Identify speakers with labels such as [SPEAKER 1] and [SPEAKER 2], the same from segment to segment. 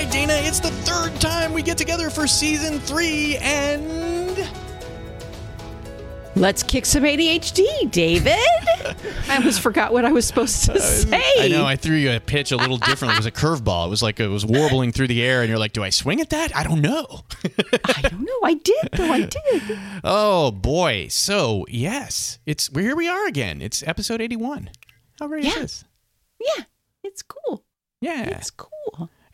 [SPEAKER 1] All right, Dana, it's the third time we get together for season three, and
[SPEAKER 2] Let's kick some ADHD, David. I almost forgot what I was supposed to say.
[SPEAKER 1] I know I threw you a pitch a little differently. It was a curveball. It was like it was warbling through the air, and you're like, "Do I swing at that? I don't know."
[SPEAKER 2] I don't know. I did, though. I did.
[SPEAKER 1] oh boy! So yes, it's well, here we are again. It's episode 81. How great is
[SPEAKER 2] Yeah.
[SPEAKER 1] this?
[SPEAKER 2] Yeah, it's cool.
[SPEAKER 1] Yeah,
[SPEAKER 2] It's cool.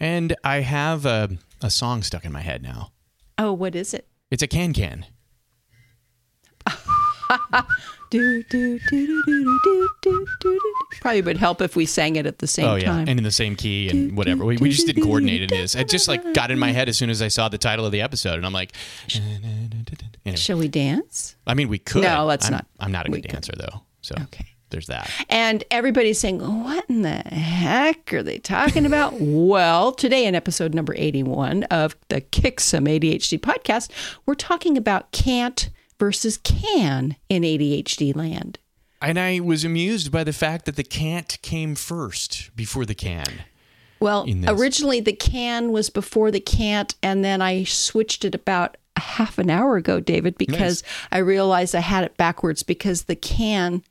[SPEAKER 1] And I have a, a song stuck in my head now.
[SPEAKER 2] Oh, what is it?
[SPEAKER 1] It's a can can.
[SPEAKER 2] Do, do, do, do, do, do, do, do, do. Probably would help if we sang it at the same
[SPEAKER 1] Oh yeah,
[SPEAKER 2] time.
[SPEAKER 1] and in the same key and whatever. We, we just didn't coordinate it. Is it just like got in my head as soon as I saw the title of the episode, and I'm like, anyway.
[SPEAKER 2] Shall we dance?
[SPEAKER 1] I mean, we could.
[SPEAKER 2] No, let's
[SPEAKER 1] I'm,
[SPEAKER 2] not.
[SPEAKER 1] I'm not a
[SPEAKER 2] We
[SPEAKER 1] good
[SPEAKER 2] could.
[SPEAKER 1] dancer though, so
[SPEAKER 2] Okay.
[SPEAKER 1] There's that.
[SPEAKER 2] And everybody's saying, What in the heck are they talking about? well, today in episode number 81 of the Kick Some ADHD podcast, we're talking about can't versus can in ADHD land.
[SPEAKER 1] And I was amused by the fact that the can't came first before the can.
[SPEAKER 2] Well, originally the can was before the can't, and then I switched it about a half an hour ago, David, because I realized I had it backwards because the can,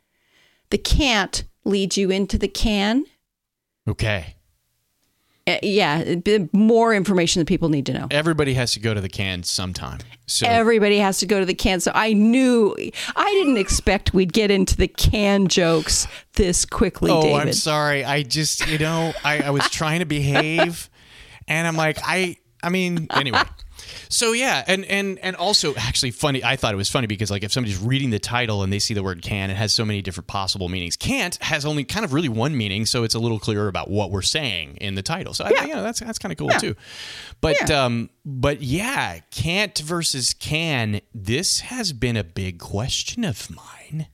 [SPEAKER 2] the can't leads you into the can.
[SPEAKER 1] Okay.
[SPEAKER 2] Uh, yeah, more information that people need to know.
[SPEAKER 1] Everybody has to go to the can sometime. So
[SPEAKER 2] Everybody has to go to the can. So I knew I didn't expect we'd get into the can jokes this quickly,
[SPEAKER 1] Oh,
[SPEAKER 2] David.
[SPEAKER 1] I'm sorry. I just, you know, I, I was trying to behave, and I'm like, I, I mean, anyway. So yeah, and and and also actually funny. I thought it was funny because like if somebody's reading the title and they see the word can, it has so many different possible meanings. Can't has only kind of really one meaning, so it's a little clearer about what we're saying in the title. So I you know, that's that's kind of cool too. But um, but yeah, can't versus can. This has been a big question of mine.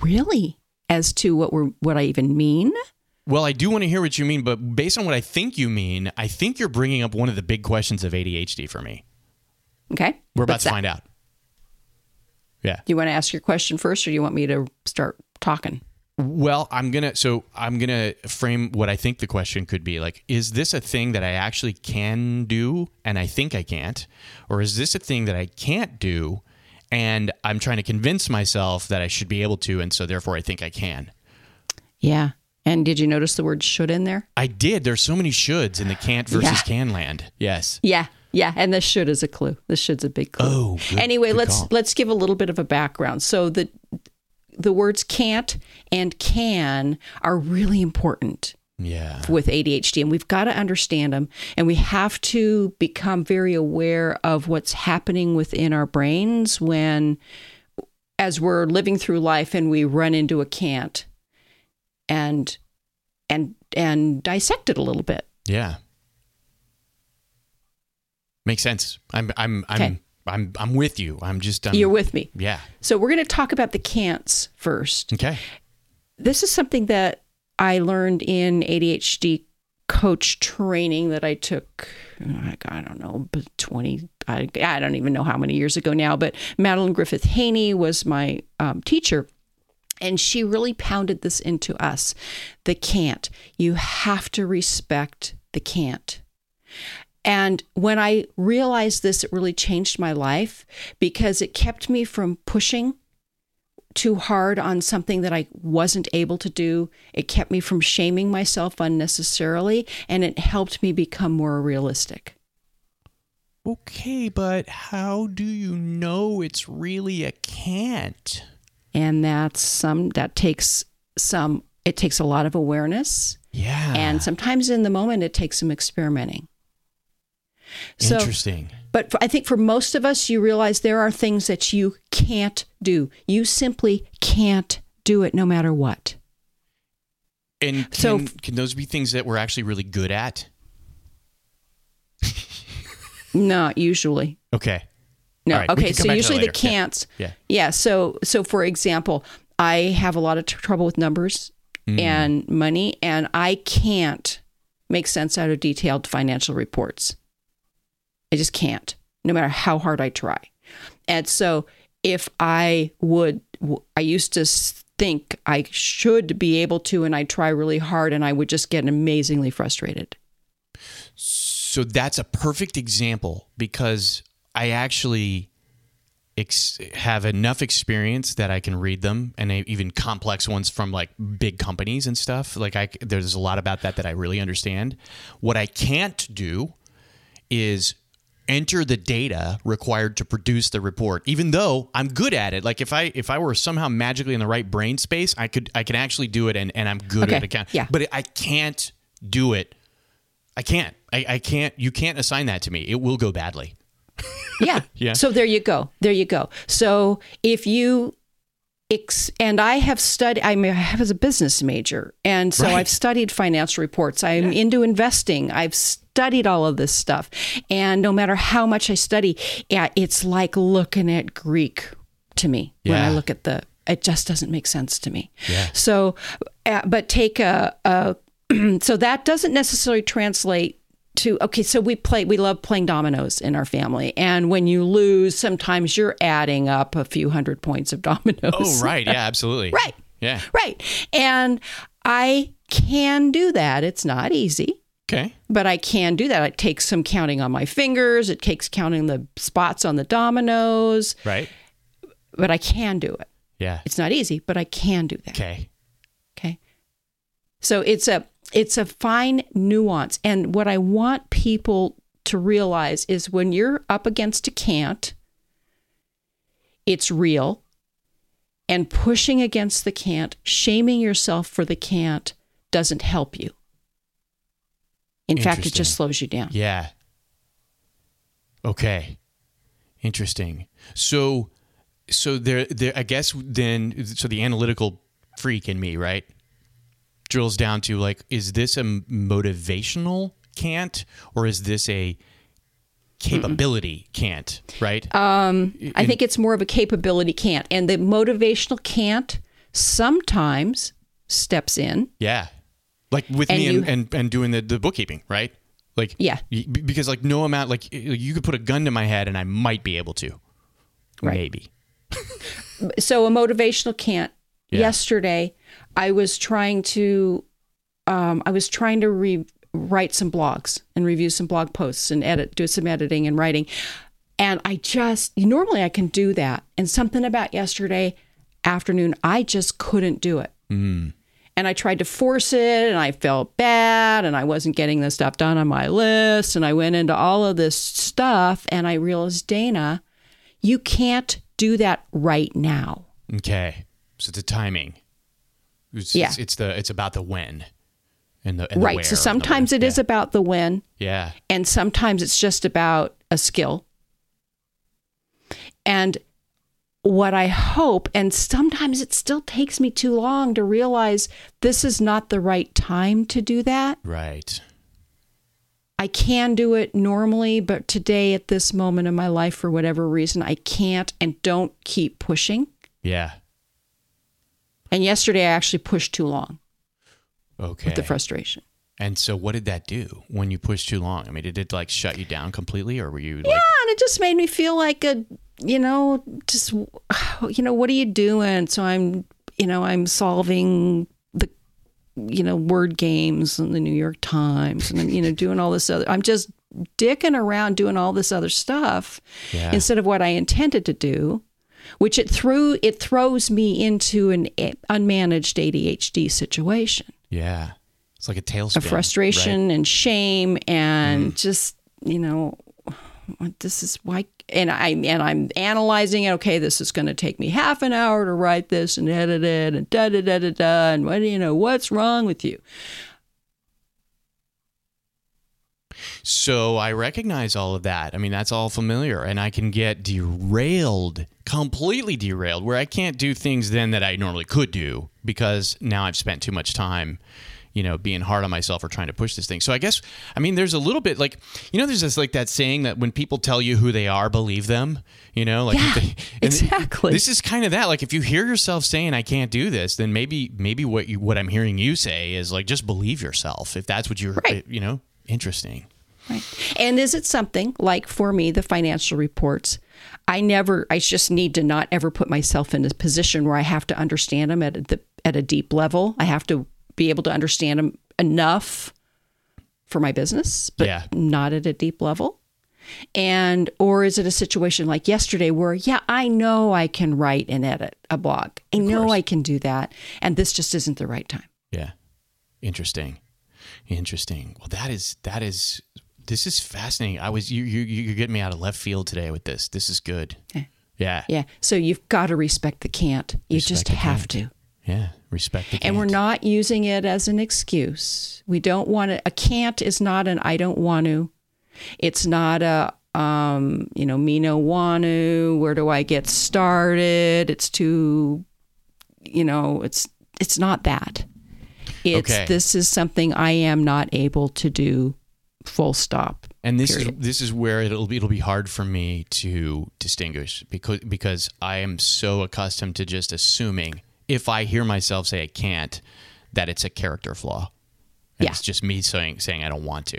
[SPEAKER 2] really? As to what we're what I even mean?
[SPEAKER 1] Well, I do want to hear what you mean, but based on what I think you mean, I think you're bringing up one of the big questions of ADHD for me.
[SPEAKER 2] Okay.
[SPEAKER 1] We're about
[SPEAKER 2] What's
[SPEAKER 1] to
[SPEAKER 2] that?
[SPEAKER 1] find out. Yeah.
[SPEAKER 2] Do you want to ask your question first, or do you want me to start talking?
[SPEAKER 1] Well, I'm going to so I'm going to frame what I think the question could be like is this a thing that I actually can do and I think I can't or is this a thing that I can't do and I'm trying to convince myself that I should be able to and so therefore I think I can.
[SPEAKER 2] Yeah. And did you notice the word should in there?
[SPEAKER 1] I did. There's so many shoulds in the can't versus
[SPEAKER 2] Yeah.
[SPEAKER 1] can land. Yes.
[SPEAKER 2] Yeah. Yeah, and the should is a clue. The should's a big clue.
[SPEAKER 1] Oh, good-
[SPEAKER 2] anyway,
[SPEAKER 1] good
[SPEAKER 2] let's
[SPEAKER 1] call.
[SPEAKER 2] let's give a little bit of a background. So the the words can't and can are really important
[SPEAKER 1] Yeah.
[SPEAKER 2] with ADHD, and we've got to understand them, and we have to become very aware of what's happening within our brains when, as we're living through life, and we run into a can't, and and and dissect it a little bit.
[SPEAKER 1] Yeah. Makes sense. I'm I'm I'm
[SPEAKER 2] Okay.
[SPEAKER 1] I'm I'm with you. I'm just um,
[SPEAKER 2] You're with me.
[SPEAKER 1] Yeah.
[SPEAKER 2] So we're going to talk about the can'ts first.
[SPEAKER 1] Okay.
[SPEAKER 2] This is something that I learned in ADHD coach training that I took, uh, I don't know, but 20, I, I don't even know how many years ago now, but Madelyn Griffith-Haynie was my um, teacher. And she really pounded this into us the can't. You have to respect the can't. And when I realized this, it really changed my life because it kept me from pushing too hard on something that I wasn't able to do. It kept me from shaming myself unnecessarily, and it helped me become more realistic.
[SPEAKER 1] Okay, but how do you know it's really a can't?
[SPEAKER 2] And that's some that takes some it takes a lot of awareness
[SPEAKER 1] Yeah.
[SPEAKER 2] and sometimes in the moment it takes some experimenting. So
[SPEAKER 1] Interesting.
[SPEAKER 2] But for, I think for most of us, you realize there are things that you can't do. You simply can't do it no matter what.
[SPEAKER 1] And can,
[SPEAKER 2] So-
[SPEAKER 1] can those be things that we're actually really good at?
[SPEAKER 2] Not usually.
[SPEAKER 1] Okay.
[SPEAKER 2] No.
[SPEAKER 1] Right,
[SPEAKER 2] okay. So usually the
[SPEAKER 1] later. Yeah.
[SPEAKER 2] can'ts.
[SPEAKER 1] Yeah.
[SPEAKER 2] Yeah. So so for example, I have a lot of tr- trouble with numbers
[SPEAKER 1] Mm.
[SPEAKER 2] and money, and I can't make sense out of detailed financial reports. I just can't, no matter how hard I try. And so if I would, I used to think I should be able to, and I try really hard, and I would just get amazingly frustrated.
[SPEAKER 1] So that's a perfect example because I actually ex- have enough experience that I can read them and even complex ones from like big companies and stuff. Like I, there's a lot about that that I really understand. What I can't do is enter the data required to produce the report even though i'm good at it like if i if i were somehow magically in the right brain space i could i can actually do it and, and i'm good
[SPEAKER 2] Okay,
[SPEAKER 1] at account
[SPEAKER 2] yeah.
[SPEAKER 1] but i can't do it I can't. I, I can't. You can't assign that to me. It will go badly.
[SPEAKER 2] Yeah.
[SPEAKER 1] Yeah.
[SPEAKER 2] So there you go. There you go. So if you ex- and I have studied I mean I have as a business major and so
[SPEAKER 1] Right.
[SPEAKER 2] I've studied financial reports. I'm into investing. I've studied all of this stuff. And no matter how much I study, yeah, it's like looking at Greek to me when I look at the it just doesn't make sense to me.
[SPEAKER 1] Yeah.
[SPEAKER 2] So uh, but take a, a so that doesn't necessarily translate to okay so we play we love playing dominoes in our family and when you lose sometimes you're adding up a few hundred points of dominoes
[SPEAKER 1] Oh, right. Yeah, absolutely.
[SPEAKER 2] right
[SPEAKER 1] Yeah.
[SPEAKER 2] right and i can do that it's not easy
[SPEAKER 1] Okay.
[SPEAKER 2] but i can do that it takes some counting on my fingers it takes counting the spots on the dominoes
[SPEAKER 1] Right.
[SPEAKER 2] but i can do it
[SPEAKER 1] Yeah.
[SPEAKER 2] it's not easy but i can do that
[SPEAKER 1] Okay.
[SPEAKER 2] Okay. So it's a it's a fine nuance. And what I want people to realize is when you're up against a can't, it's real. And pushing against the can't, shaming yourself for the can't doesn't help you. In fact, it just slows you down.
[SPEAKER 1] Yeah. Okay. Interesting. So, so there, there. I guess then, so the analytical freak in me, right, drills down to like, is this a motivational can't, or is this a capability can't? Right.
[SPEAKER 2] Um, I think it's more of a capability can't. And the motivational can't sometimes steps in.
[SPEAKER 1] Yeah. Like with
[SPEAKER 2] And
[SPEAKER 1] me and,
[SPEAKER 2] you-
[SPEAKER 1] and, and doing the, the bookkeeping, right? Like,
[SPEAKER 2] Yeah.
[SPEAKER 1] y- because like no amount, like you could put a gun to my head and I might be able to.
[SPEAKER 2] Right.
[SPEAKER 1] Maybe.
[SPEAKER 2] so a motivational can't
[SPEAKER 1] Yeah.
[SPEAKER 2] yesterday i was trying to um, i was trying to re- write some blogs and review some blog posts and edit do some editing and writing. And i just normally i can do that. And something about yesterday afternoon i just couldn't do it. And i tried to force it and i felt bad and i wasn't getting the stuff done on my list. And i went into all of this stuff and i realized dana you can't do that right now.
[SPEAKER 1] Okay. So it's a timing. It's,
[SPEAKER 2] Yeah.
[SPEAKER 1] It's, it's the it's about the when and the, and the
[SPEAKER 2] right so
[SPEAKER 1] the
[SPEAKER 2] sometimes it is
[SPEAKER 1] yeah.
[SPEAKER 2] about the when
[SPEAKER 1] yeah.
[SPEAKER 2] and sometimes it's just about a skill and what i hope and sometimes it still takes me too long to realize this is not the right time to do that
[SPEAKER 1] Right.
[SPEAKER 2] i can do it normally but today at this moment in my life for whatever reason i can't and don't keep pushing
[SPEAKER 1] Yeah.
[SPEAKER 2] And yesterday i actually pushed too long
[SPEAKER 1] Okay.
[SPEAKER 2] with the frustration
[SPEAKER 1] and so what did that do when you pushed too long? I mean, did it like shut you down completely or were you like
[SPEAKER 2] Yeah, and it just made me feel like a, you know, just, you know, what are you doing? So I'm, you know, I'm solving the, you know, word games in the New York Times, and I'm, you know, doing all this other. I'm just dicking around doing all this other stuff
[SPEAKER 1] Yeah.
[SPEAKER 2] instead of what I intended to do, which it threw it throws me into an unmanaged ADHD situation
[SPEAKER 1] Yeah. It's like a tailspin.
[SPEAKER 2] of frustration and shame and
[SPEAKER 1] Mm.
[SPEAKER 2] just you know this is why and I and I'm analyzing it. Okay, this is going to take me half an hour to write this and edit it and da da da da da. And what do you know? What's wrong with you?
[SPEAKER 1] So I recognize all of that. I mean, that's all familiar, and I can get derailed, completely derailed, where I can't do things then that I normally could do because now I've spent too much time you know, being hard on myself or trying to push this thing. So I guess, I mean, there's a little bit like, you know, there's this like that saying that when people tell you who they are, believe them. You know, like
[SPEAKER 2] Yeah,
[SPEAKER 1] they-
[SPEAKER 2] exactly.
[SPEAKER 1] This is kind of that. Like if you hear yourself saying I can't do this, then maybe maybe what you what I'm hearing you say is like just believe yourself. If that's what you're,
[SPEAKER 2] Right.
[SPEAKER 1] you know, interesting.
[SPEAKER 2] Right. And is it something like for me, the financial reports? I never, I just need to not ever put myself in a position where I have to understand them at the at a deep level. I have to be able to understand them enough for my business, but
[SPEAKER 1] Yeah.
[SPEAKER 2] not at a deep level. And or is it a situation like yesterday where yeah, I know I can write and edit a blog. I know
[SPEAKER 1] course.
[SPEAKER 2] I can do that, and this just isn't the right time.
[SPEAKER 1] Yeah. Interesting. Interesting. Well, that is that is this is fascinating. I was you you you're getting me out of left field today with this. This is good.
[SPEAKER 2] Okay.
[SPEAKER 1] Yeah.
[SPEAKER 2] Yeah. So you've got to respect the can't. You
[SPEAKER 1] Respect
[SPEAKER 2] just have
[SPEAKER 1] can't.
[SPEAKER 2] to.
[SPEAKER 1] Yeah. Respect the
[SPEAKER 2] And we're
[SPEAKER 1] can't.
[SPEAKER 2] not using it as an excuse. We don't want to, a can't is not an I don't want to. It's not a, um, you know, me no want to. Where do I get started? It's too, you know, it's, it's not that. It's,
[SPEAKER 1] Okay.
[SPEAKER 2] this is something I am not able to do, full stop.
[SPEAKER 1] And this
[SPEAKER 2] period.
[SPEAKER 1] is this is where it'll be, it'll be hard for me to distinguish because because I am so accustomed to just assuming if I hear myself say I can't that it's a character flaw. And
[SPEAKER 2] Yeah.
[SPEAKER 1] it's just me saying saying I don't want to.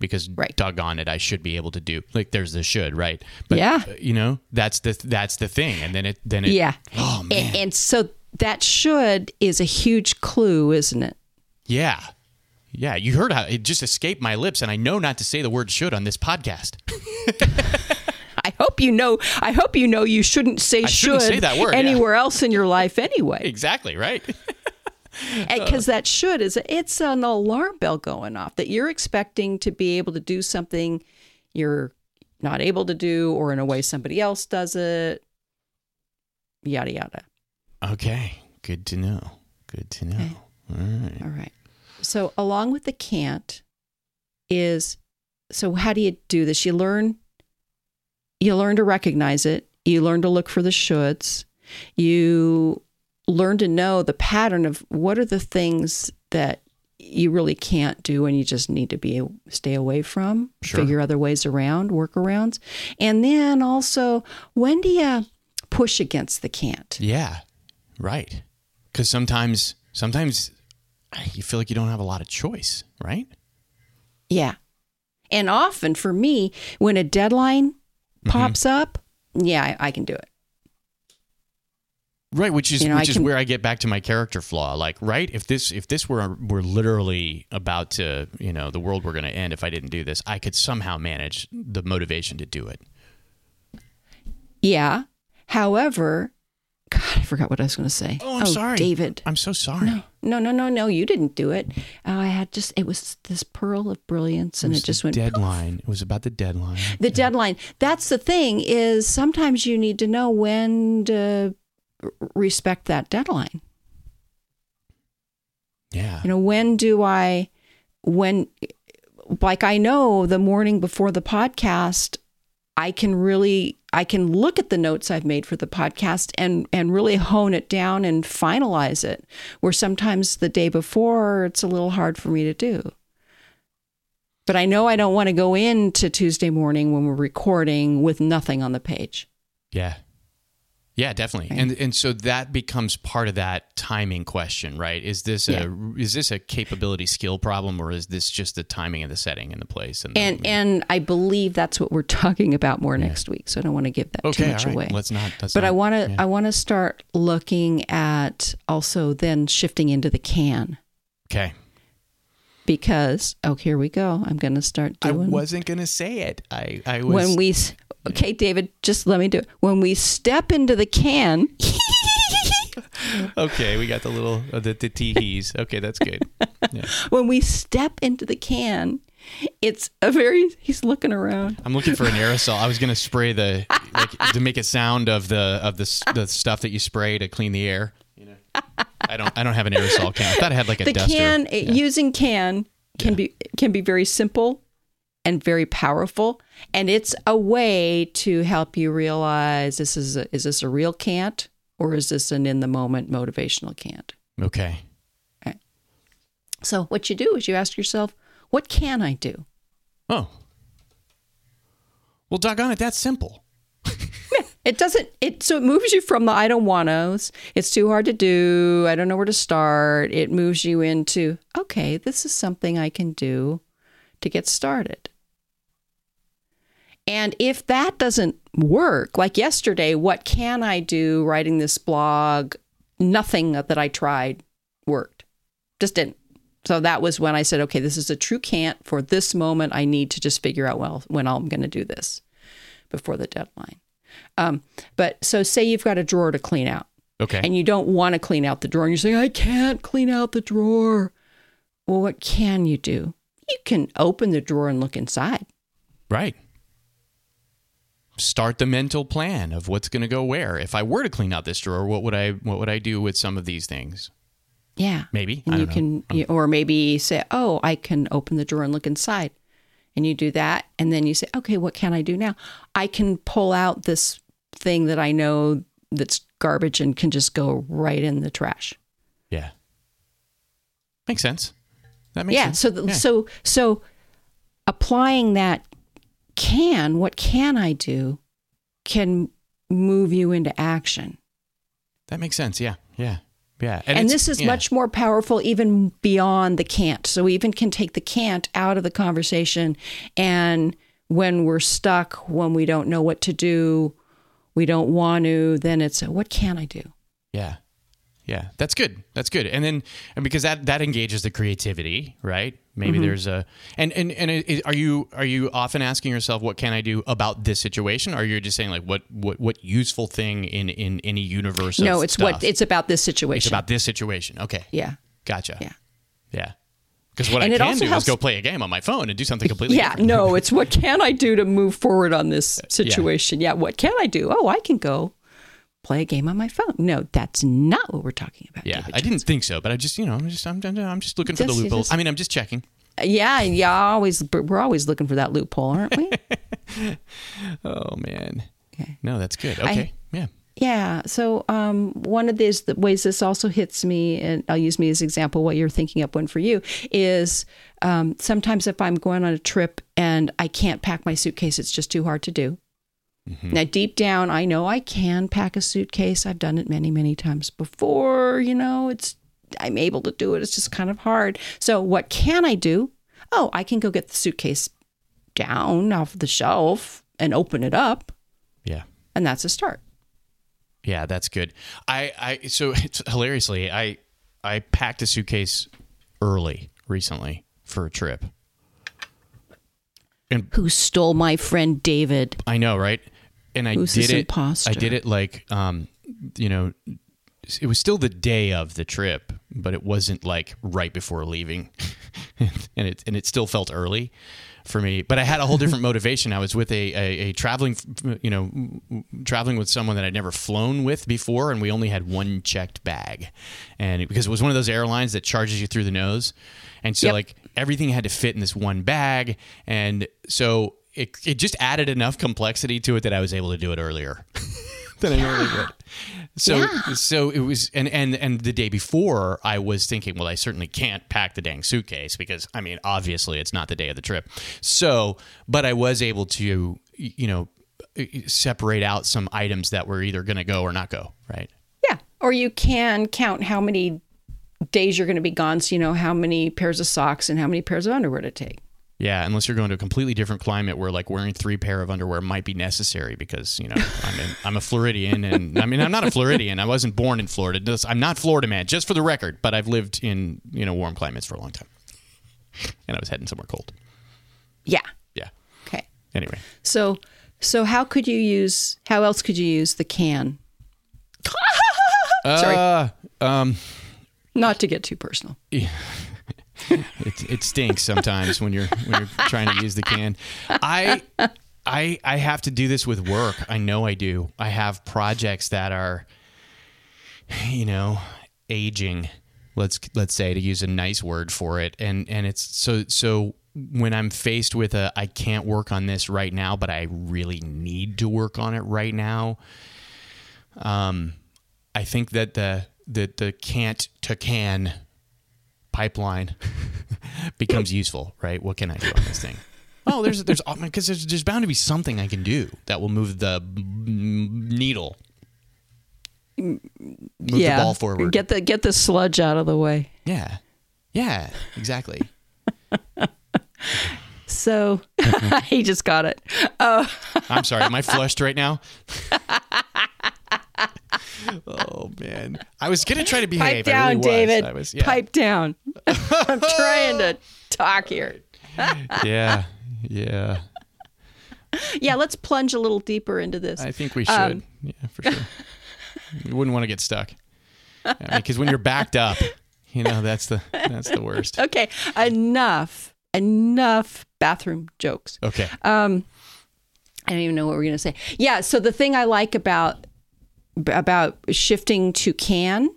[SPEAKER 1] Because
[SPEAKER 2] Right.
[SPEAKER 1] doggone it, I should be able to do like there's the should, right? But
[SPEAKER 2] Yeah.
[SPEAKER 1] uh, you know, that's the that's the thing. And then it then it
[SPEAKER 2] yeah.
[SPEAKER 1] Oh
[SPEAKER 2] And,
[SPEAKER 1] man.
[SPEAKER 2] and so that should is a huge clue, isn't it?
[SPEAKER 1] yeah. Yeah, you heard how it just escaped my lips and I know not to say the word should on this podcast.
[SPEAKER 2] I hope you know. I hope you know you shouldn't say
[SPEAKER 1] I
[SPEAKER 2] should
[SPEAKER 1] shouldn't say that word, yeah.
[SPEAKER 2] anywhere else in your life anyway,
[SPEAKER 1] exactly, right?
[SPEAKER 2] Uh, because that should is it's an alarm bell going off that you're expecting to be able to do something you're not able to do, or in a way somebody else does it. Yada yada.
[SPEAKER 1] Okay, good to know. Good to know. All right.
[SPEAKER 2] All right. So along with the can't is so how do you do this? You learn you learn to recognize it. You learn to look for the shoulds. You learn to know the pattern of what are the things that you really can't do and you just need to be stay away from,
[SPEAKER 1] Sure.
[SPEAKER 2] figure other ways around, workarounds. And then also when do you push against the can't?
[SPEAKER 1] Yeah, right. Because sometimes, sometimes you feel like you don't have a lot of choice, right?
[SPEAKER 2] Yeah. And often for me, when a deadline mm-hmm. pops up, yeah, I, I can do it.
[SPEAKER 1] Right, which is
[SPEAKER 2] You know, I
[SPEAKER 1] which is
[SPEAKER 2] can-
[SPEAKER 1] where I get back to my character flaw. Like, right, if this if this were were literally about to, you know, the world were going to end if I didn't do this, I could somehow manage the motivation to do it.
[SPEAKER 2] Yeah. However, God, I forgot what I was going to say.
[SPEAKER 1] Oh, I'm sorry,
[SPEAKER 2] David.
[SPEAKER 1] I'm so sorry.
[SPEAKER 2] No, no, no, no. no. You didn't do it. Uh, I had just, it was this pearl of brilliance and
[SPEAKER 1] It
[SPEAKER 2] it, just
[SPEAKER 1] the
[SPEAKER 2] went.
[SPEAKER 1] deadline. It was about the deadline.
[SPEAKER 2] The deadline. That's the thing is sometimes you need to know when to respect that deadline.
[SPEAKER 1] Yeah.
[SPEAKER 2] You know, when do I, when, like I know the morning before the podcast, I can really, I can look at the notes I've made for the podcast and, and really hone it down and finalize it. Where sometimes the day before, it's a little hard for me to do. But I know I don't want to go into Tuesday morning when we're recording with nothing on the page.
[SPEAKER 1] Yeah. Yeah, definitely.
[SPEAKER 2] Right.
[SPEAKER 1] And and so that becomes part of that timing question, right? Is this
[SPEAKER 2] Yeah.
[SPEAKER 1] a is this a capability skill problem or is this just the timing of the setting and the place and the-
[SPEAKER 2] And and I believe that's what we're talking about more next week. So I don't want to give that
[SPEAKER 1] Okay,
[SPEAKER 2] too much
[SPEAKER 1] right.
[SPEAKER 2] away.
[SPEAKER 1] Let's not let's
[SPEAKER 2] but I want to
[SPEAKER 1] yeah.
[SPEAKER 2] I want to start looking at also then shifting into the can
[SPEAKER 1] Okay.
[SPEAKER 2] because oh here we go I'm going to start doing I
[SPEAKER 1] wasn't going to say it. I I was
[SPEAKER 2] when we okay David just let me do it when we step into the can
[SPEAKER 1] Okay, we got the little uh, the the teehees. Okay, that's good. Yeah.
[SPEAKER 2] when we step into the can it's a very he's looking around
[SPEAKER 1] I'm looking for an aerosol. I was going to spray the like to make a sound of the of the the stuff that you spray to clean the air, you know. I don't I don't have an aerosol can. I thought I had like a
[SPEAKER 2] the
[SPEAKER 1] duster.
[SPEAKER 2] can
[SPEAKER 1] Yeah.
[SPEAKER 2] using can can
[SPEAKER 1] Yeah.
[SPEAKER 2] be can be very simple and very powerful and it's a way to help you realize this is a, is this a real can't or is this an in the moment motivational can't
[SPEAKER 1] Okay.
[SPEAKER 2] So what you do is you ask yourself, what can I do?
[SPEAKER 1] Oh. Well, doggone it, that's simple.
[SPEAKER 2] It doesn't it so it moves you from the I don't want to's. It's too hard to do. I don't know where to start. It moves you into okay, this is something I can do to get started. And if that doesn't work, like yesterday, what can I do writing this blog? Nothing that I tried worked. Just didn't. So that was when I said, okay, this is a true can't for this moment. I need to just figure out well when I'm going to do this before the deadline. Um, but so say you've got a drawer to clean out
[SPEAKER 1] Okay.
[SPEAKER 2] and you don't want to clean out the drawer and you're saying, I can't clean out the drawer. Well, what can you do? You can open the drawer and look inside.
[SPEAKER 1] right. Start the mental plan of what's going to go where. If I were to clean out this drawer, what would I what would I do with some of these things?
[SPEAKER 2] Yeah.
[SPEAKER 1] Maybe.
[SPEAKER 2] And you
[SPEAKER 1] know.
[SPEAKER 2] can, you, or maybe say, oh, I can open the drawer and look inside. And you do that. And then you say, okay, what can I do now? I can pull out this thing that I know that's garbage and can just go right in the trash.
[SPEAKER 1] Yeah. Makes sense. That makes
[SPEAKER 2] yeah.
[SPEAKER 1] sense.
[SPEAKER 2] So, the,
[SPEAKER 1] Yeah.
[SPEAKER 2] so, so applying that can, what can I do, can move you into action.
[SPEAKER 1] that makes sense. Yeah. Yeah. Yeah.
[SPEAKER 2] And,
[SPEAKER 1] it's-
[SPEAKER 2] this is
[SPEAKER 1] yeah.
[SPEAKER 2] much more powerful even beyond the can't. So we even can take the can't out of the conversation. And when we're stuck, when we don't know what to do, we don't want to, then it's a, what can I do?
[SPEAKER 1] Yeah. Yeah. That's good. That's good. And then and because that that engages the creativity, right? Maybe
[SPEAKER 2] Mm-hmm.
[SPEAKER 1] there's a and and and are you are you often asking yourself what can I do about this situation or are you just saying like what what what useful thing in in any universe
[SPEAKER 2] no, it's
[SPEAKER 1] stuff?
[SPEAKER 2] what it's about this situation.
[SPEAKER 1] It's about this situation. Okay.
[SPEAKER 2] yeah.
[SPEAKER 1] Gotcha.
[SPEAKER 2] Yeah.
[SPEAKER 1] Yeah. Because what
[SPEAKER 2] And
[SPEAKER 1] I can do is go play a game on my phone and do something completely
[SPEAKER 2] Yeah,
[SPEAKER 1] different.
[SPEAKER 2] no, it's what can I do to move forward on this situation? Yeah. Yeah. what can I do? Oh, I can go play a game on my phone. No, that's not what we're talking about.
[SPEAKER 1] Yeah,
[SPEAKER 2] David
[SPEAKER 1] I didn't think so, but I just, you know, I'm just, I'm, I'm just looking for the loopholes.
[SPEAKER 2] just-
[SPEAKER 1] I mean, I'm just checking.
[SPEAKER 2] Yeah, yeah, always we're always looking for that loophole, aren't we?
[SPEAKER 1] Oh man.
[SPEAKER 2] Okay.
[SPEAKER 1] No, that's good. Okay. yeah.
[SPEAKER 2] yeah. So um, one of these the ways this also hits me, and I'll use me as example. What you're thinking up one for you is um, sometimes if I'm going on a trip and I can't pack my suitcase, it's just too hard to do. Mm-hmm. Now, deep down, I know I can pack a suitcase. I've done it many, many times before. You know, it's I'm able to do it. It's just kind of hard. So, what can I do? Oh, I can go get the suitcase down off the shelf and open it up,
[SPEAKER 1] Yeah.
[SPEAKER 2] and that's a start.
[SPEAKER 1] Yeah, that's good. I, I, so it's hilariously, I, I packed a suitcase early recently for a trip. And
[SPEAKER 2] Who stole my friend David?
[SPEAKER 1] I know, right? And I did it.
[SPEAKER 2] imposter?
[SPEAKER 1] I did it like, um, you know, it was still the day of the trip, but it wasn't like right before leaving, and it and it still felt early for me. But I had a whole different motivation. I was with a, a, a traveling, you know, traveling with someone that I'd never flown with before, and we only had one checked bag, and it, because it was one of those airlines that charges you through the nose, and so
[SPEAKER 2] Yep.
[SPEAKER 1] like everything had to fit in this one bag, and so. It, it just added enough complexity to it that I was able to do it earlier than I normally would. So
[SPEAKER 2] Yeah.
[SPEAKER 1] so it was and and and the day before I was thinking, well, I certainly can't pack the dang suitcase because I mean, obviously it's not the day of the trip. So, but I was able to you know separate out some items that were either going to go or not go, right?
[SPEAKER 2] Yeah. Or you can count how many days you're going to be gone, so you know how many pairs of socks and how many pairs of underwear to take.
[SPEAKER 1] Yeah, unless you're going to a completely different climate where like wearing three pair of underwear might be necessary because you know I'm in, I'm a Floridian and I mean I'm not a Floridian. I wasn't born in Florida. I'm not Florida man, just for the record. But I've lived in you know warm climates for a long time, and I was heading somewhere cold.
[SPEAKER 2] Yeah.
[SPEAKER 1] Yeah.
[SPEAKER 2] Okay.
[SPEAKER 1] Anyway,
[SPEAKER 2] So, so how could you use? How else could you use the can? Sorry.
[SPEAKER 1] Uh, um,
[SPEAKER 2] Not to get too personal.
[SPEAKER 1] it, it stinks sometimes when you're when you're trying to use the can. I I I have to do this with work. I know I do. I have projects that are you know, aging. Let's let's say to use a nice word for it. And and it's so so when I'm faced with a I can't work on this right now, but I really need to work on it right now. Um I think that the the the can't to can pipeline becomes useful, right? What can I do on this thing? Oh, there's there's oh, because there's, there's bound to be something I can do that will move the needle, move the ball forward.
[SPEAKER 2] Get the get the sludge out of the way.
[SPEAKER 1] yeah, yeah, exactly.
[SPEAKER 2] So he just got it. Oh,
[SPEAKER 1] I'm sorry. Am I flushed right now? Oh man, I was gonna try to behave.
[SPEAKER 2] pipe down,
[SPEAKER 1] I really was.
[SPEAKER 2] David.
[SPEAKER 1] I was, yeah.
[SPEAKER 2] Pipe down. I'm trying to talk here.
[SPEAKER 1] yeah, yeah.
[SPEAKER 2] Yeah, let's plunge a little deeper into this.
[SPEAKER 1] I think we should.
[SPEAKER 2] Um,
[SPEAKER 1] yeah, for sure. you wouldn't want to get stuck because when you're backed up, you know that's the that's the worst.
[SPEAKER 2] Okay, enough, enough bathroom jokes.
[SPEAKER 1] Okay.
[SPEAKER 2] Um, I don't even know what we're gonna say. Yeah. So the thing I like about about shifting to can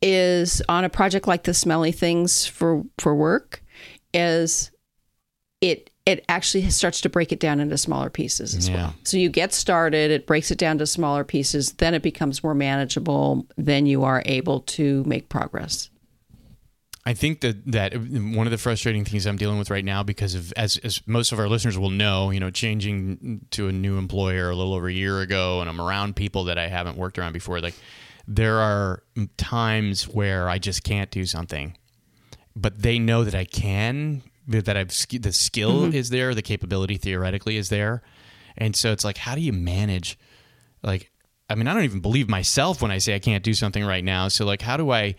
[SPEAKER 2] is on a project like the smelly things for for work is it it actually starts to break it down into smaller pieces as
[SPEAKER 1] Yeah.
[SPEAKER 2] well. So you get started, it breaks it down to smaller pieces, then it becomes more manageable, then you are able to make progress.
[SPEAKER 1] I think that that one of the frustrating things I'm dealing with right now, because of as as most of our listeners will know, you know, changing to a new employer a little over a year ago, and I'm around people that I haven't worked around before. Like, there are times where I just can't do something, but they know that I can. That I've the skill mm-hmm. is there, the capability theoretically is there, and so it's like, how do you manage? Like, I mean, I don't even believe myself when I say I can't do something right now. So, like, how do I?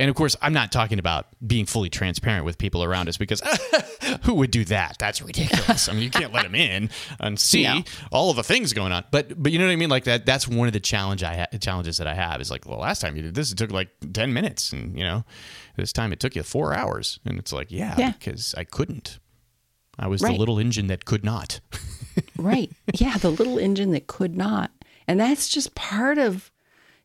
[SPEAKER 1] And of course, I'm not talking about being fully transparent with people around us because who would do that? That's ridiculous. I mean, you can't let them in and see
[SPEAKER 2] No.
[SPEAKER 1] all of the things going on. But but you know what I mean? Like that. That's one of the challenge I ha- challenges that I have is like, well, last time you did this, it took like ten minutes, and you know, this time it took you four hours, and it's like, yeah,
[SPEAKER 2] Yeah.
[SPEAKER 1] because I couldn't. I was the little engine that could not.
[SPEAKER 2] Right. Yeah, the little engine that could not. And that's just part of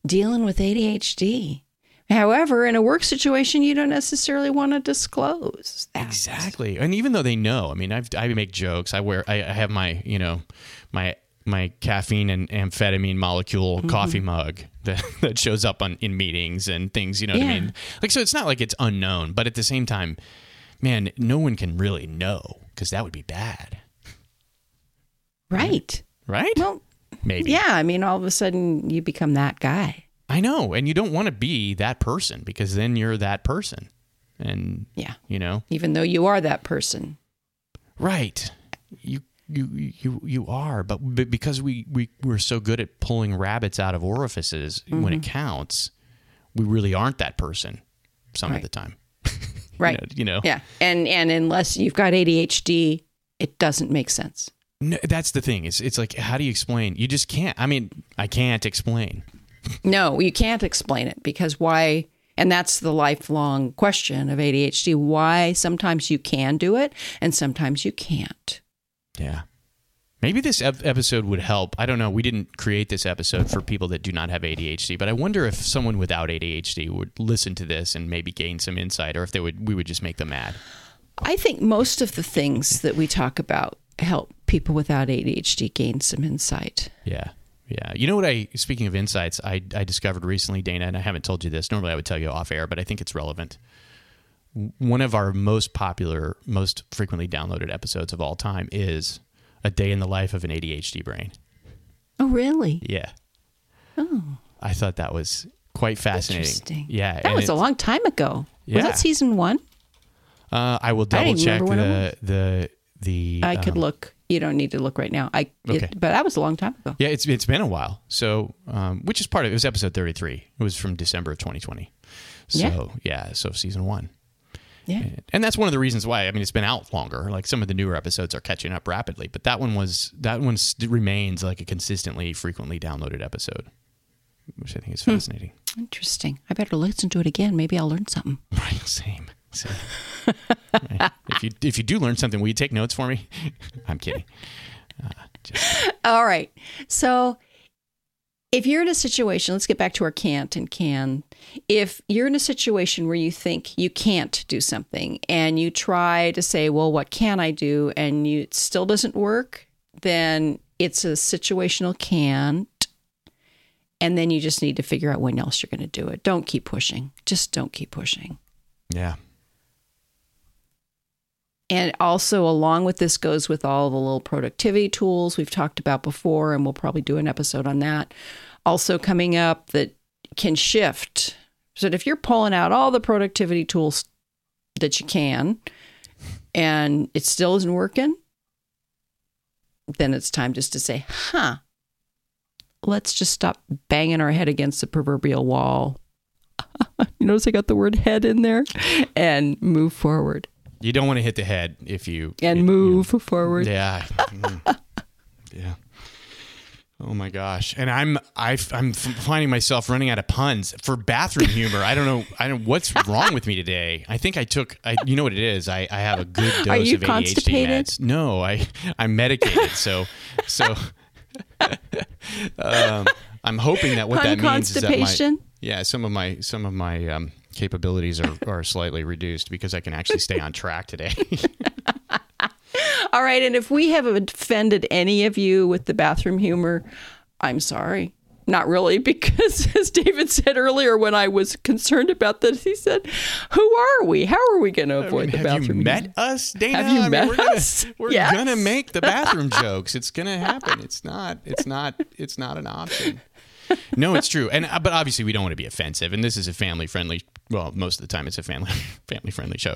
[SPEAKER 2] dealing with ADHD. However, in a work situation, you don't necessarily want to disclose that.
[SPEAKER 1] Exactly. And even though they know, I mean, I've, I make jokes. I wear, I, I have my, you know, my my caffeine and amphetamine molecule
[SPEAKER 2] Mm-hmm.
[SPEAKER 1] coffee mug that, that shows up on in meetings and things. You know what I mean? Like, so it's not like it's unknown, but at the same time, man, no one can really know because that would be bad,
[SPEAKER 2] Right.
[SPEAKER 1] right?
[SPEAKER 2] Well,
[SPEAKER 1] Maybe.
[SPEAKER 2] yeah. I mean, all of a sudden you become that guy.
[SPEAKER 1] I know, and you don't want to be that person because then you're that person, and
[SPEAKER 2] Yeah.
[SPEAKER 1] you know,
[SPEAKER 2] Even though you are that person.
[SPEAKER 1] Right. You you you you are, but, but because we we we're so good at pulling rabbits out of orifices when it mm-hmm. counts, we really aren't that person some of the time.
[SPEAKER 2] Right.
[SPEAKER 1] You know. You know?
[SPEAKER 2] Yeah. And and unless you've got ADHD, it doesn't make sense.
[SPEAKER 1] No, that's the thing. It's it's like how do you explain? You just can't. I mean, I can't explain.
[SPEAKER 2] No, you can't explain it because why? And that's the lifelong question of ADHD. Why sometimes you can do it and sometimes you can't.
[SPEAKER 1] Yeah. Maybe this ep- episode would help. I don't know. We didn't create this episode for people that do not have ADHD, but I wonder if someone without ADHD would listen to this and maybe gain some insight, or if they would, we would just make them mad.
[SPEAKER 2] I think most of the things that we talk about help people without ADHD gain some insight.
[SPEAKER 1] Yeah. Yeah. You know what I speaking of insights, I I discovered recently, Dana, and I haven't told you this. Normally I would tell you off air, but I think it's relevant. One of our most popular, most frequently downloaded episodes of all time is A Day in the Life of an ADHD Brain.
[SPEAKER 2] Oh, really?
[SPEAKER 1] Yeah. Oh. I thought that was quite fascinating.
[SPEAKER 2] Interesting.
[SPEAKER 1] Yeah.
[SPEAKER 2] That was a long time ago.
[SPEAKER 1] Yeah.
[SPEAKER 2] Was that season one?
[SPEAKER 1] Uh, I will double
[SPEAKER 2] didn't
[SPEAKER 1] check
[SPEAKER 2] when
[SPEAKER 1] the the the
[SPEAKER 2] I could
[SPEAKER 1] um,
[SPEAKER 2] look. You don't need to look right now. I it- but that was a long time ago.
[SPEAKER 1] Yeah, it's it's been a while. So, um, which is part of it was episode thirty three. It was from December of twenty twenty. So yeah. so season one,
[SPEAKER 2] Yeah.
[SPEAKER 1] and that's one of the reasons why. I mean, it's been out longer. Like some of the newer episodes are catching up rapidly, but that one was that one remains like a consistently, frequently downloaded episode, which I think is
[SPEAKER 2] Hmm.
[SPEAKER 1] fascinating.
[SPEAKER 2] Interesting. I better listen to it again. Maybe I'll learn something.
[SPEAKER 1] Right, same. same. Right. If you if you do learn something, will you take notes for me? I'm kidding. Uh, just,
[SPEAKER 2] All right. So if you're in a situation, let's get back to our can't and can. If you're in a situation where you think you can't do something and you try to say, well, what can I do? And you, it still doesn't work, then it's a situational can't. And then you just need to figure out when else you're going to do it. Don't keep pushing. Just don't keep pushing.
[SPEAKER 1] yeah,
[SPEAKER 2] And also, along with this, goes with all the little productivity tools we've talked about before, and we'll probably do an episode on that. Also, coming up that can shift. So, if you're pulling out all the productivity tools that you can and it still isn't working, then it's time just to say, huh, let's just stop banging our head against the proverbial wall. you notice I got the word head in there and move forward
[SPEAKER 1] You don't want to hit the head if you
[SPEAKER 2] and
[SPEAKER 1] it- you know,
[SPEAKER 2] move forward.
[SPEAKER 1] Yeah. Mm. yeah. Oh my gosh. And I'm I, I'm finding myself running out of puns for bathroom humor. I don't know. I don't. What's wrong with me today? I think I took. I, you know what it is. I, I have a good dose
[SPEAKER 2] Are you
[SPEAKER 1] of ADHD
[SPEAKER 2] constipated?
[SPEAKER 1] meds. No, I I'm medicated. So so. um, I'm hoping that what
[SPEAKER 2] Pun
[SPEAKER 1] that means is that my
[SPEAKER 2] constipation?
[SPEAKER 1] yeah some of my some of my um, capabilities are, are slightly reduced because I can actually stay on track today.
[SPEAKER 2] All right. And if we have offended any of you with the bathroom humor, I'm sorry. Not really, because as David said earlier, when I was concerned about this, he said, Who are we? How are we going to
[SPEAKER 1] I
[SPEAKER 2] avoid
[SPEAKER 1] mean,
[SPEAKER 2] the
[SPEAKER 1] have
[SPEAKER 2] bathroom
[SPEAKER 1] you met
[SPEAKER 2] humor?
[SPEAKER 1] us, Dana?
[SPEAKER 2] Have you
[SPEAKER 1] I mean,
[SPEAKER 2] met
[SPEAKER 1] we're gonna,
[SPEAKER 2] us?
[SPEAKER 1] We're
[SPEAKER 2] Yes.
[SPEAKER 1] gonna make the bathroom jokes. It's gonna happen. It's not. It's not. It's not an option. No, it's true. And uh, but obviously we don't want to be offensive. And this is a family friendly. Well, most of the time it's a family family friendly show.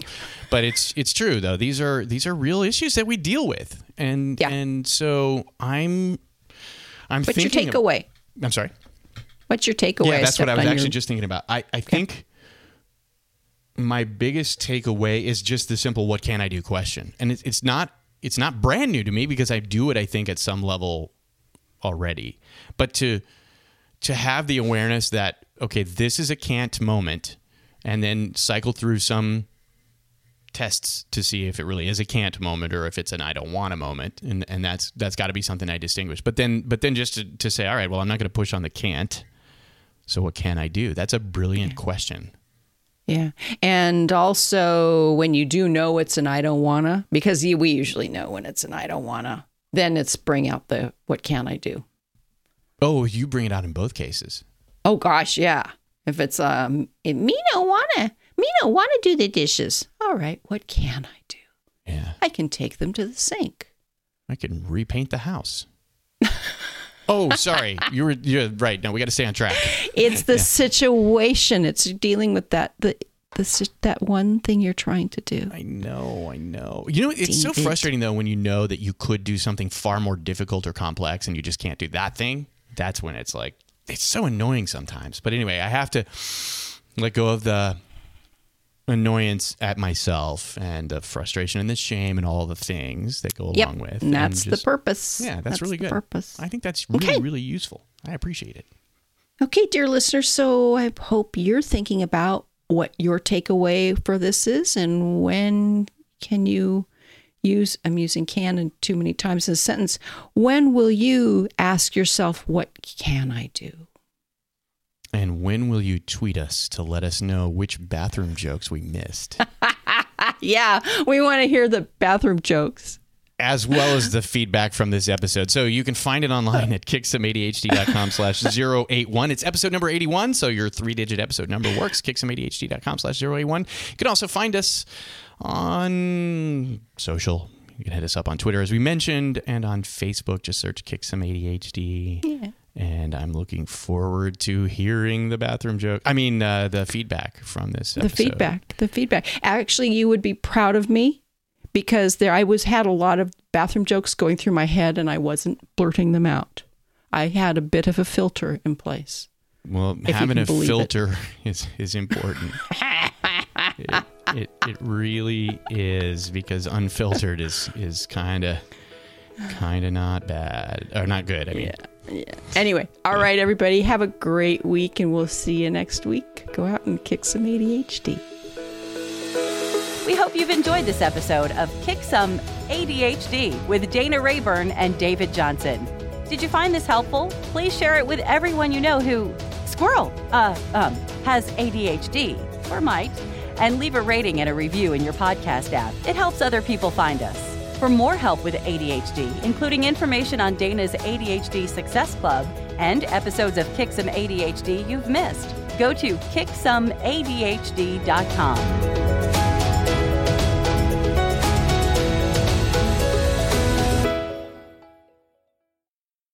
[SPEAKER 1] But it's it's true though. These are these are real issues that we deal with. And
[SPEAKER 2] Yeah.
[SPEAKER 1] and so I'm I'm
[SPEAKER 2] What's your
[SPEAKER 1] thinking. of-
[SPEAKER 2] takeaway?
[SPEAKER 1] I'm sorry.
[SPEAKER 2] What's your takeaway?
[SPEAKER 1] Yeah, that's what I was actually
[SPEAKER 2] your-
[SPEAKER 1] just thinking about. I, I think my biggest takeaway is just the simple "What can I do?" question, and it's it's not it's not brand new to me because I do it. I think at some level already, but to to have the awareness that okay, this is a can't moment, and then cycle through some tests to see if it really is a can't moment or if it's an I don't want a moment, and and that's that's got to be something I distinguish. But then but then just to, to say, all right, well, I'm not going to push on the can't. So what can I do? That's a brilliant question.
[SPEAKER 2] Yeah. And also, when you do know it's an I don't wanna, because we usually know when it's an I don't wanna, then it's bring out the what can I do?
[SPEAKER 1] Oh, you bring it out in both cases.
[SPEAKER 2] Oh gosh, yeah. If it's um, if me don't wanna, me don't wanna do the dishes. All right, what can I do?
[SPEAKER 1] Yeah,
[SPEAKER 2] I can take them to the sink.
[SPEAKER 1] I can repaint the house. oh, sorry, you were you're right. No, we got to stay on track.
[SPEAKER 2] It's the situation. It's dealing with that the the that one thing you're trying to do.
[SPEAKER 1] I know, I know. You know, it's so frustrating though when you know that you could do something far more difficult or complex and you just can't do that thing. That's when it's like it's so annoying sometimes. But anyway, I have to let go of the annoyance at myself and the frustration and the shame and all the things that go
[SPEAKER 2] Yep,
[SPEAKER 1] along with.
[SPEAKER 2] and that's
[SPEAKER 1] just-
[SPEAKER 2] the purpose.
[SPEAKER 1] Yeah, that's, really
[SPEAKER 2] the
[SPEAKER 1] good.
[SPEAKER 2] Purpose.
[SPEAKER 1] I think that's really,
[SPEAKER 2] Okay.
[SPEAKER 1] really useful. I appreciate it.
[SPEAKER 2] Okay, dear listeners, so I hope you're thinking about what your takeaway for this is and when can you use, I'm using can in too many times in a sentence. When will you ask yourself, what can I do?
[SPEAKER 1] And when will you tweet us to let us know which bathroom jokes we missed?
[SPEAKER 2] Yeah, we want to hear the bathroom jokes.
[SPEAKER 1] as well as the feedback from this episode. So you can find it online at kicksomeadhd.com slash 081. It's episode number 81, so your three-digit episode number works, kicksomeadhd.com slash 081. You can also find us on social. You can hit us up on Twitter, as we mentioned, and on Facebook. Just search Kick Some ADHD.
[SPEAKER 2] Yeah.
[SPEAKER 1] And I'm looking forward to hearing the bathroom joke. I mean, uh, the feedback from this
[SPEAKER 2] The
[SPEAKER 1] episode.
[SPEAKER 2] feedback, the feedback. Actually, you would be proud of me because there I was had a lot of bathroom jokes going through my head and I wasn't blurting them out. I had a bit of a filter in place.
[SPEAKER 1] Well, having a filter is is important. it, it it really is because unfiltered is is kind of kind of not bad or not good. I mean,
[SPEAKER 2] Anyway, all right, everybody, have a great week and we'll see you next week. Go out and kick some ADHD.
[SPEAKER 3] We hope you've enjoyed this episode of Kick Some ADHD with Dana Rayburn and David Johnson. Did you find this helpful? Please share it with everyone you know who, squirrel, uh, um, has ADHD or might, and leave a rating and a review in your podcast app. It helps other people find us. For more help with ADHD, including information on Dana's ADHD Success Club and episodes of Kick Some ADHD you've missed, go to kicksomeadhd.com.